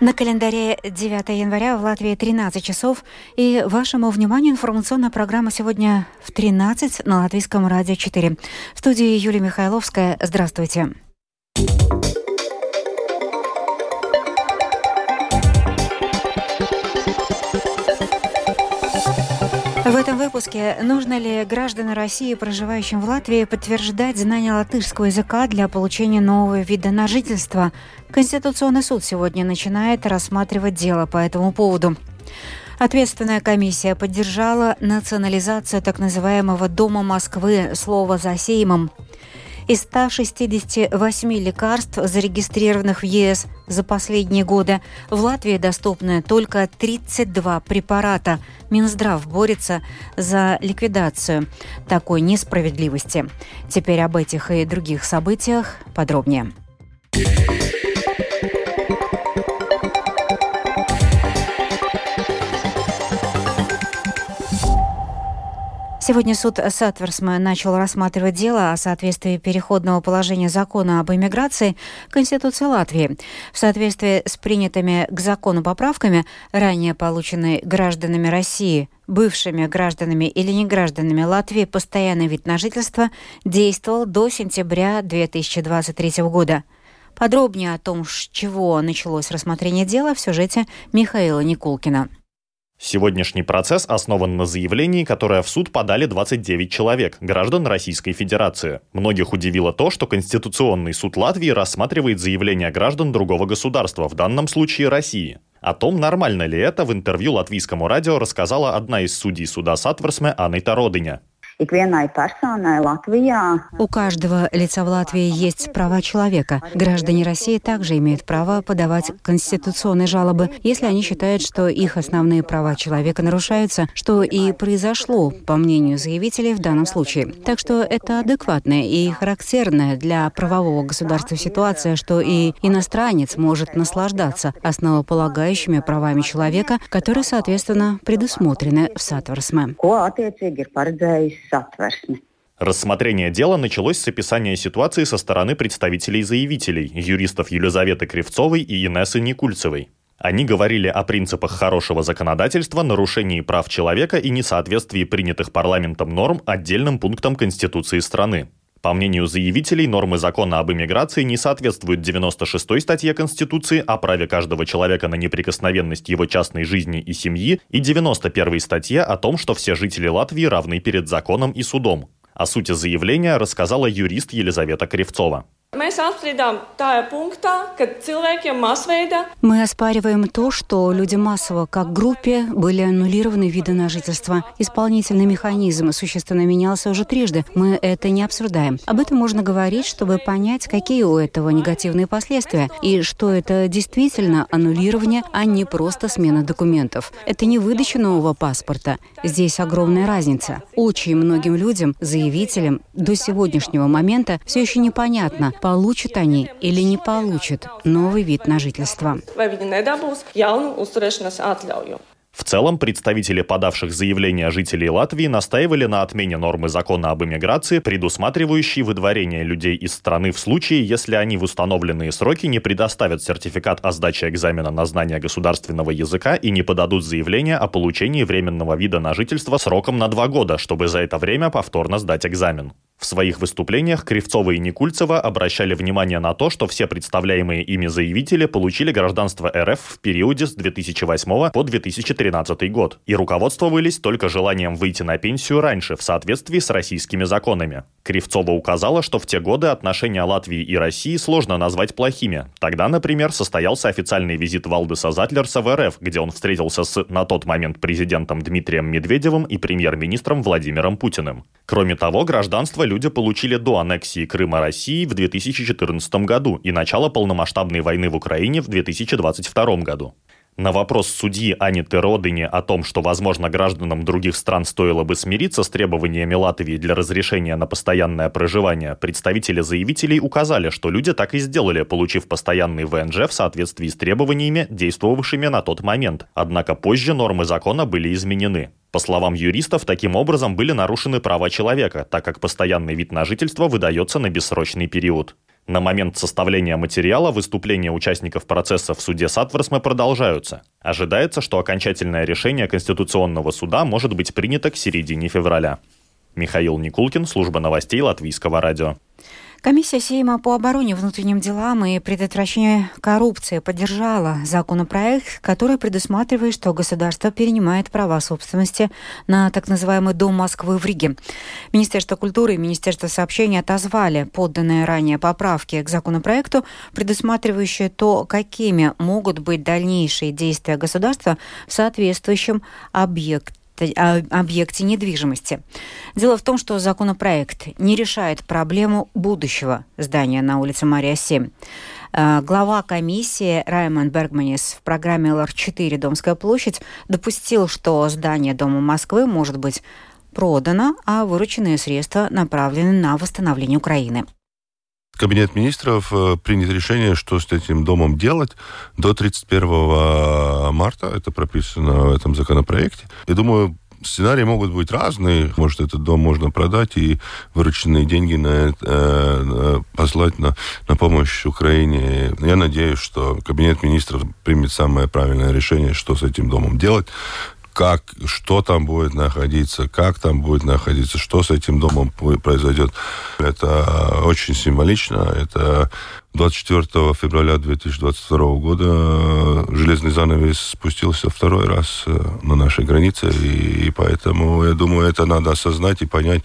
На календаре 9 января в Латвии 13 часов. И вашему вниманию информационная программа сегодня в 13 на Латвийском радио 4. В студии Юлия Михайловская. Здравствуйте. В этом выпуске нужно ли гражданам России, проживающим в Латвии, подтверждать знание латышского языка для получения нового вида на жительство? Конституционный суд сегодня начинает рассматривать дело по этому поводу. Ответственная комиссия поддержала национализацию так называемого Дома Москвы слова за сеймом. Из 168 лекарств, зарегистрированных в ЕС за последние годы, в Латвии доступны только 32 препарата. Минздрав борется за ликвидацию такой несправедливости. Теперь об этих и других событиях подробнее. Сегодня суд Сатверсме начал рассматривать дело о соответствии переходного положения закона об иммиграции Конституции Латвии. В соответствии с принятыми к закону поправками, ранее полученные гражданами России, бывшими гражданами или негражданами Латвии постоянный вид на жительство действовал до сентября 2023 года. Подробнее о том, с чего началось рассмотрение дела, в сюжете Михаила Никулкина. Сегодняшний процесс основан на заявлении, которое в суд подали 29 человек, граждан Российской Федерации. Многих удивило то, что Конституционный суд Латвии рассматривает заявления граждан другого государства, в данном случае России. О том, нормально ли это, в интервью латвийскому радио рассказала одна из судей суда Сатверсме Анна Родыня. У каждого лица в Латвии есть права человека. Граждане России также имеют право подавать конституционные жалобы, если они считают, что их основные права человека нарушаются, что и произошло, по мнению заявителей, в данном случае. Так что это адекватная и характерная для правового государства ситуация, что и иностранец может наслаждаться основополагающими правами человека, которые, соответственно, предусмотрены в Сатварсме satversmi. Рассмотрение дела началось с описания ситуации со стороны представителей заявителей, юристов Елизаветы Кривцовой и Инессы Никульцевой. Они говорили о принципах хорошего законодательства, нарушении прав человека и несоответствии принятых парламентом норм отдельным пунктам Конституции страны. По мнению заявителей, нормы закона об иммиграции не соответствуют 96-й статье Конституции о праве каждого человека на неприкосновенность его частной жизни и семьи и 91-й статье о том, что все жители Латвии равны перед законом и судом. О сути заявления рассказала юрист Елизавета Кривцова. Mēs apstrīdām tajā punktā, ka cilvēkiem masveida. Мы оспариваем то, что люди массово, как группе, были аннулированы виды на жительство. Исполнительный механизм существенно менялся уже трижды. Мы это не обсуждаем. Об этом можно говорить, чтобы понять, какие у этого негативные последствия, и что это действительно аннулирование, а не просто смена документов. Это не выдача нового паспорта. Здесь огромная разница. Очень многим людям, заявителям, до сегодняшнего момента все еще непонятно, получат они или не получат новый вид на жительство. В целом, представители подавших заявления жителей Латвии настаивали на отмене нормы закона об иммиграции, предусматривающей выдворение людей из страны в случае, если они в установленные сроки не предоставят сертификат о сдаче экзамена на знание государственного языка и не подадут заявление о получении временного вида на жительство сроком на два года, чтобы за это время повторно сдать экзамен. В своих выступлениях Кривцова и Никульцева обращали внимание на то, что все представляемые ими заявители получили гражданство РФ в периоде с 2008 по 2013 год и руководствовались только желанием выйти на пенсию раньше в соответствии с российскими законами. Кривцова указала, что в те годы отношения Латвии и России сложно назвать плохими. Тогда, например, состоялся официальный визит Валдеса Затлерса в РФ, где он встретился с на тот момент президентом Дмитрием Медведевым и премьер-министром Владимиром Путиным. Кроме того, гражданство люди получили до аннексии Крыма России в 2014 году и начала полномасштабной войны в Украине в 2022 году. На вопрос судьи Аниты Родыни о том, что, возможно, гражданам других стран стоило бы смириться с требованиями Латвии для разрешения на постоянное проживание, представители заявителей указали, что люди так и сделали, получив постоянный ВНЖ в соответствии с требованиями, действовавшими на тот момент. Однако позже нормы закона были изменены. По словам юристов, таким образом были нарушены права человека, так как постоянный вид на жительство выдается на бессрочный период. На момент составления материала выступления участников процесса в суде Сатверсме продолжаются. Ожидается, что окончательное решение Конституционного суда может быть принято к середине февраля. Михаил Никулкин, служба новостей Латвийского радио. Комиссия Сейма по обороне, внутренним делам и предотвращению коррупции поддержала законопроект, который предусматривает, что государство перенимает права собственности на так называемый Дом Москвы в Риге. Министерство культуры и Министерство сообщений отозвали подданные ранее поправки к законопроекту, предусматривающие то, какими могут быть дальнейшие действия государства в соответствующем объекте объекте недвижимости. Дело в том, что законопроект не решает проблему будущего здания на улице Мария-7. Э, глава комиссии Раймонд Бергманис в программе ЛР-4 «Домская площадь» допустил, что здание Дома Москвы может быть продано, а вырученные средства направлены на восстановление Украины. Кабинет министров э, принят решение, что с этим домом делать до 31 марта. Это прописано в этом законопроекте. Я думаю, сценарии могут быть разные. Может, этот дом можно продать и вырученные деньги на э, послать на, на помощь Украине. Я надеюсь, что Кабинет министров примет самое правильное решение, что с этим домом делать как, что там будет находиться, как там будет находиться, что с этим домом произойдет. Это очень символично. Это 24 февраля 2022 года железный занавес спустился второй раз э, на нашей границе, и, и поэтому, я думаю, это надо осознать и понять,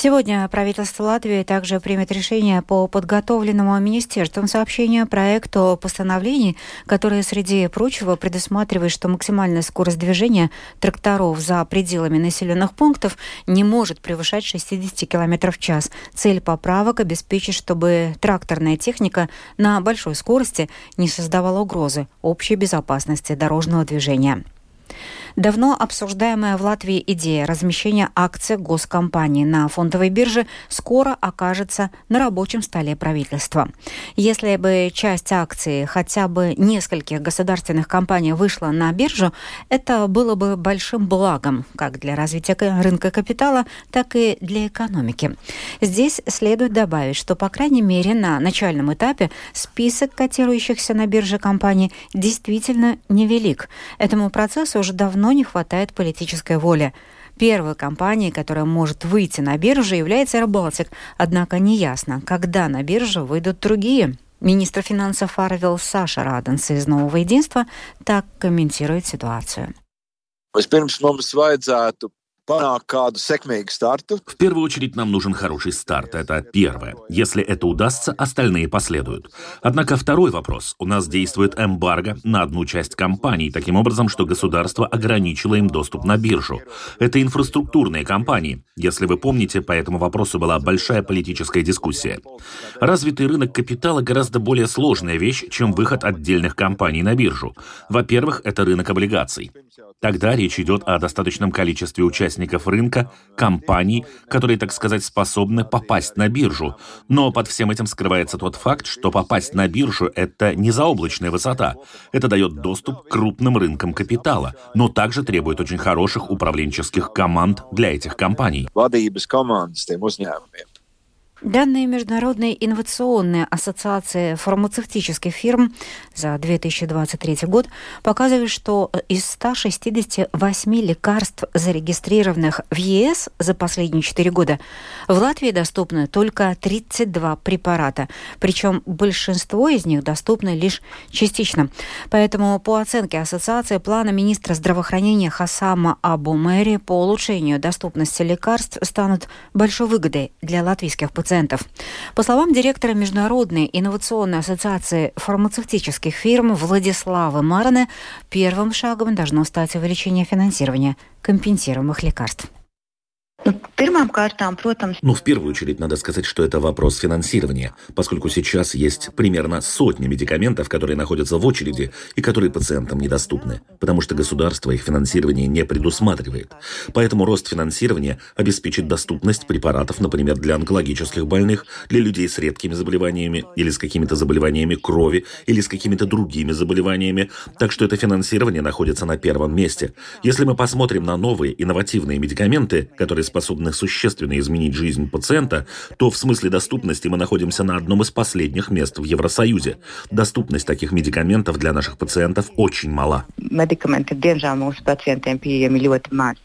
Сегодня правительство Латвии также примет решение по подготовленному Министерством сообщения проекту постановлений, которое, среди прочего, предусматривает, что максимальная скорость движения тракторов за пределами населенных пунктов не может превышать 60 км в час. Цель поправок обеспечить, чтобы тракторная техника на большой скорости не создавала угрозы общей безопасности дорожного движения. Давно обсуждаемая в Латвии идея размещения акций госкомпании на фондовой бирже скоро окажется на рабочем столе правительства. Если бы часть акций хотя бы нескольких государственных компаний вышла на биржу, это было бы большим благом как для развития рынка капитала, так и для экономики. Здесь следует добавить, что, по крайней мере, на начальном этапе список котирующихся на бирже компаний действительно невелик. Этому процессу уже давно давно не хватает политической воли. Первой компанией, которая может выйти на биржу, является AirBaltic. Однако неясно, когда на биржу выйдут другие. Министр финансов Арвил Саша Раденс из «Нового единства» так комментирует ситуацию. В первую очередь нам нужен хороший старт, это первое. Если это удастся, остальные последуют. Однако второй вопрос. У нас действует эмбарго на одну часть компаний, таким образом, что государство ограничило им доступ на биржу. Это инфраструктурные компании. Если вы помните, по этому вопросу была большая политическая дискуссия. Развитый рынок капитала гораздо более сложная вещь, чем выход отдельных компаний на биржу. Во-первых, это рынок облигаций. Тогда речь идет о достаточном количестве участников рынка, компаний, которые, так сказать, способны попасть на биржу. Но под всем этим скрывается тот факт, что попасть на биржу – это не заоблачная высота. Это дает доступ к крупным рынкам капитала, но также требует очень хороших управленческих команд для этих компаний. Данные Международной инновационной ассоциации фармацевтических фирм за 2023 год показывают, что из 168 лекарств, зарегистрированных в ЕС за последние 4 года, в Латвии доступны только 32 препарата, причем большинство из них доступны лишь частично. Поэтому, по оценке ассоциации, плана министра здравоохранения Хасама Абу Мэри по улучшению доступности лекарств станут большой выгодой для латвийских пациентов пациентов. По словам директора Международной инновационной ассоциации фармацевтических фирм Владислава Марана, первым шагом должно стать увеличение финансирования компенсируемых лекарств. Ну, в первую очередь, надо сказать, что это вопрос финансирования, поскольку сейчас есть примерно сотня медикаментов, которые находятся в очереди и которые пациентам недоступны, потому что государство их финансирование не предусматривает. Поэтому рост финансирования обеспечит доступность препаратов, например, для онкологических больных, для людей с редкими заболеваниями или с какими-то заболеваниями крови или с какими-то другими заболеваниями. Так что это финансирование находится на первом месте. Если мы посмотрим на новые инновативные медикаменты, которые способны способны существенно изменить жизнь пациента, то в смысле доступности мы находимся на одном из последних мест в Евросоюзе. Доступность таких медикаментов для наших пациентов очень мала. Медикаменты, ļoti maz.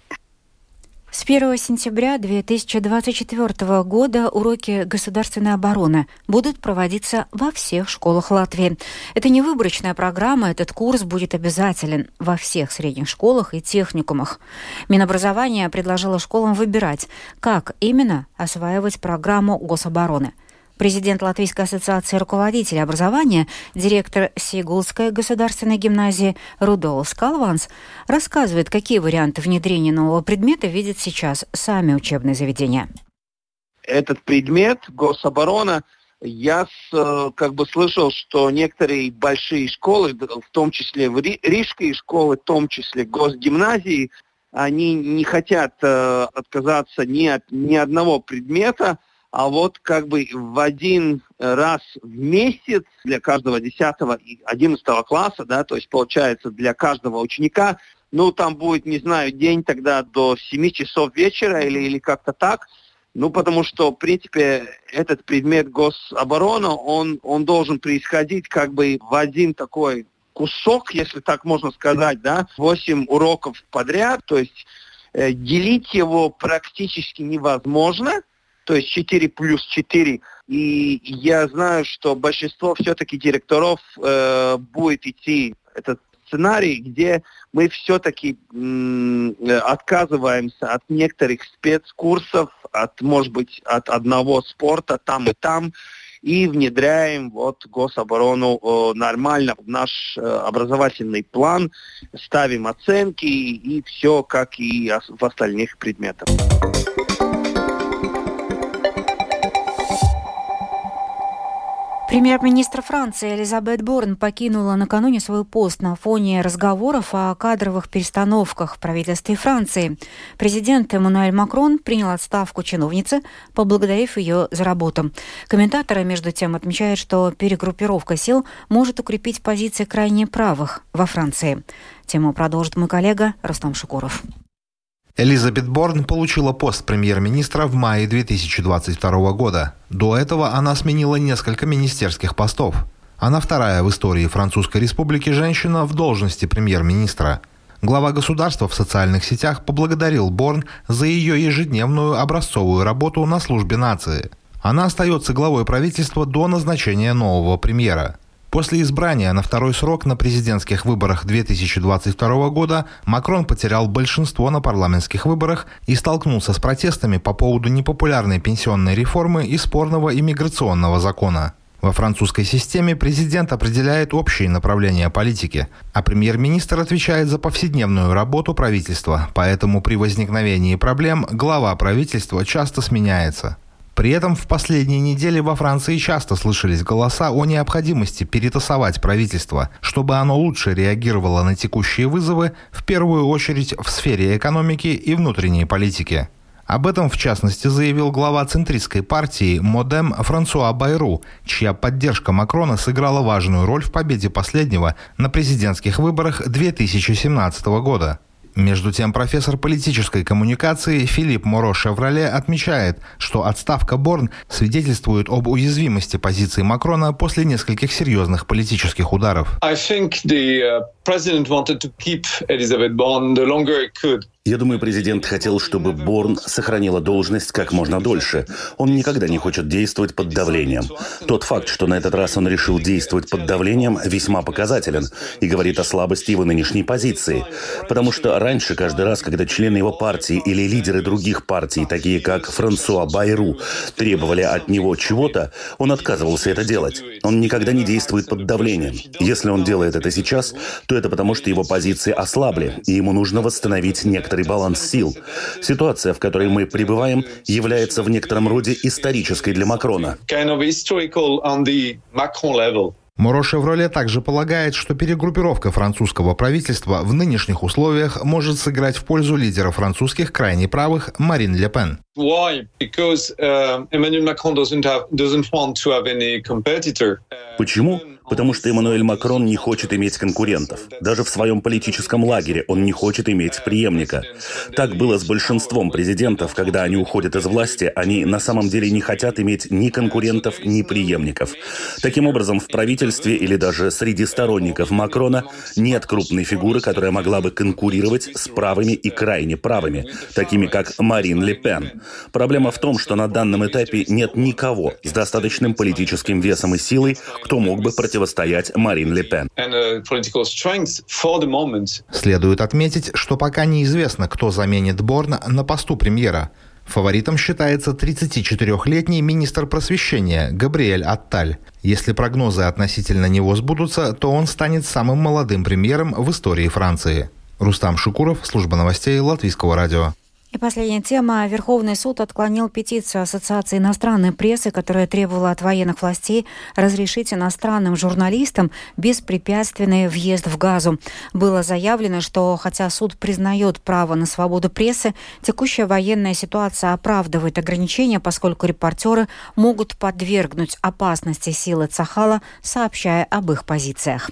С 1 сентября 2024 года уроки государственной обороны будут проводиться во всех школах Латвии. Это не выборочная программа, этот курс будет обязателен во всех средних школах и техникумах. Минобразование предложило школам выбирать, как именно осваивать программу гособороны – Президент Латвийской ассоциации руководителей образования, директор Сигулской государственной гимназии Рудолф Скалванс рассказывает, какие варианты внедрения нового предмета видят сейчас сами учебные заведения. Этот предмет, гособорона, я э, как бы слышал, что некоторые большие школы, в том числе в рижские школы, в том числе госгимназии, они не хотят э, отказаться ни от ни одного предмета, а вот как бы в один раз в месяц для каждого 10 и 11 класса, да, то есть получается для каждого ученика, ну там будет, не знаю, день тогда до 7 часов вечера или, или как-то так, ну, потому что, в принципе, этот предмет гособороны, он, он должен происходить как бы в один такой кусок, если так можно сказать, да, 8 уроков подряд, то есть э, делить его практически невозможно, то есть 4 плюс 4. И я знаю, что большинство все-таки директоров э, будет идти этот сценарий, где мы все-таки э, отказываемся от некоторых спецкурсов, от, может быть, от одного спорта там и там, и внедряем вот гособорону э, нормально в наш э, образовательный план, ставим оценки и все, как и в остальных предметах. Премьер-министр Франции Элизабет Борн покинула накануне свой пост на фоне разговоров о кадровых перестановках в правительстве Франции. Президент Эммануэль Макрон принял отставку чиновницы, поблагодарив ее за работу. Комментаторы, между тем, отмечают, что перегруппировка сил может укрепить позиции крайне правых во Франции. Тему продолжит мой коллега Рустам Шукуров. Элизабет Борн получила пост премьер-министра в мае 2022 года. До этого она сменила несколько министерских постов. Она вторая в истории Французской республики женщина в должности премьер-министра. Глава государства в социальных сетях поблагодарил Борн за ее ежедневную образцовую работу на службе нации. Она остается главой правительства до назначения нового премьера. После избрания на второй срок на президентских выборах 2022 года Макрон потерял большинство на парламентских выборах и столкнулся с протестами по поводу непопулярной пенсионной реформы и спорного иммиграционного закона. Во французской системе президент определяет общие направления политики, а премьер-министр отвечает за повседневную работу правительства, поэтому при возникновении проблем глава правительства часто сменяется. При этом в последние недели во Франции часто слышались голоса о необходимости перетасовать правительство, чтобы оно лучше реагировало на текущие вызовы, в первую очередь в сфере экономики и внутренней политики. Об этом, в частности, заявил глава центристской партии Модем Франсуа Байру, чья поддержка Макрона сыграла важную роль в победе последнего на президентских выборах 2017 года. Между тем, профессор политической коммуникации Филипп Моро-Шевроле отмечает, что отставка Борн свидетельствует об уязвимости позиции Макрона после нескольких серьезных политических ударов. I think the uh, president wanted to keep Elizabeth Born the longer it. Я думаю, президент хотел, чтобы Борн сохранила должность как можно дольше. Он никогда не хочет действовать под давлением. Тот факт, что на этот раз он решил действовать под давлением, весьма показателен и говорит о слабости его нынешней позиции. Потому что раньше, каждый раз, когда члены его партии или лидеры других партий, такие как Франсуа Байру, требовали от него чего-то, он отказывался это делать. Он никогда не действует под давлением. Если он делает это сейчас, то это потому, что его позиции ослабли, и ему нужно восстановить некоторые некоторый баланс сил. Ситуация, в которой мы пребываем, является в некотором роде исторической для Макрона. Моро Шевроле также полагает, что перегруппировка французского правительства в нынешних условиях может сыграть в пользу лидера французских крайне правых Марин Ле Пен. Uh, Почему? Потому что Эммануэль Макрон не хочет иметь конкурентов. Даже в своем политическом лагере он не хочет иметь преемника. Так было с большинством президентов, когда они уходят из власти, они на самом деле не хотят иметь ни конкурентов, ни преемников. Таким образом, в правительстве или даже среди сторонников Макрона нет крупной фигуры, которая могла бы конкурировать с правыми и крайне правыми, такими как Марин Ле Пен. Проблема в том, что на данном этапе нет никого с достаточным политическим весом и силой, кто мог бы противостоять Марин Ле Пен. Следует отметить, что пока неизвестно, кто заменит Борна на посту премьера. Фаворитом считается 34-летний министр просвещения Габриэль Атталь. Если прогнозы относительно него сбудутся, то он станет самым молодым премьером в истории Франции. Рустам Шукуров, служба новостей Латвийского радио. И последняя тема. Верховный суд отклонил петицию Ассоциации иностранной прессы, которая требовала от военных властей разрешить иностранным журналистам беспрепятственный въезд в Газу. Было заявлено, что хотя суд признает право на свободу прессы, текущая военная ситуация оправдывает ограничения, поскольку репортеры могут подвергнуть опасности силы Цахала, сообщая об их позициях.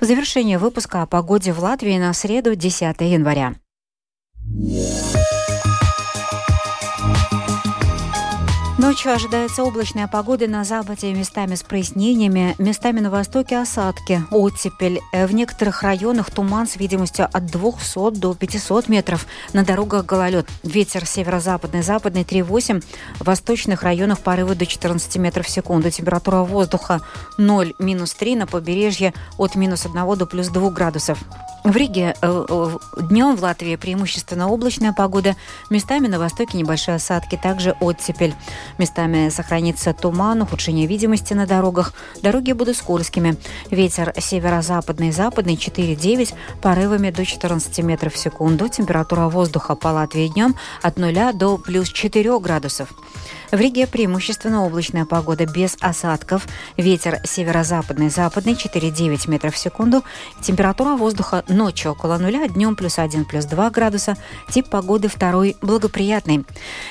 В завершение выпуска о погоде в Латвии на среду 10 января. Ночью ожидается облачная погода на западе, местами с прояснениями, местами на востоке осадки, оттепель. В некоторых районах туман с видимостью от 200 до 500 метров. На дорогах гололед. Ветер северо-западный, западный 3,8. В восточных районах порывы до 14 метров в секунду. Температура воздуха 0, минус 3. На побережье от минус 1 до плюс 2 градусов. В Риге э, э, днем в Латвии преимущественно облачная погода. Местами на востоке небольшие осадки, также оттепель. Местами сохранится туман, ухудшение видимости на дорогах. Дороги будут скользкими. Ветер северо-западный, западный 4-9, порывами до 14 метров в секунду. Температура воздуха по Латвии днем от 0 до плюс 4 градусов. В Риге преимущественно облачная погода без осадков. Ветер северо-западный, западный 4,9 метров в секунду. Температура воздуха ночью около нуля, днем плюс 1, плюс 2 градуса. Тип погоды второй благоприятный.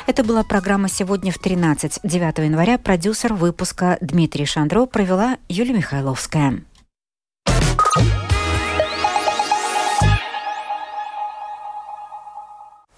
Это была программа «Сегодня в 13». 9 января продюсер выпуска Дмитрий Шандро провела Юлия Михайловская.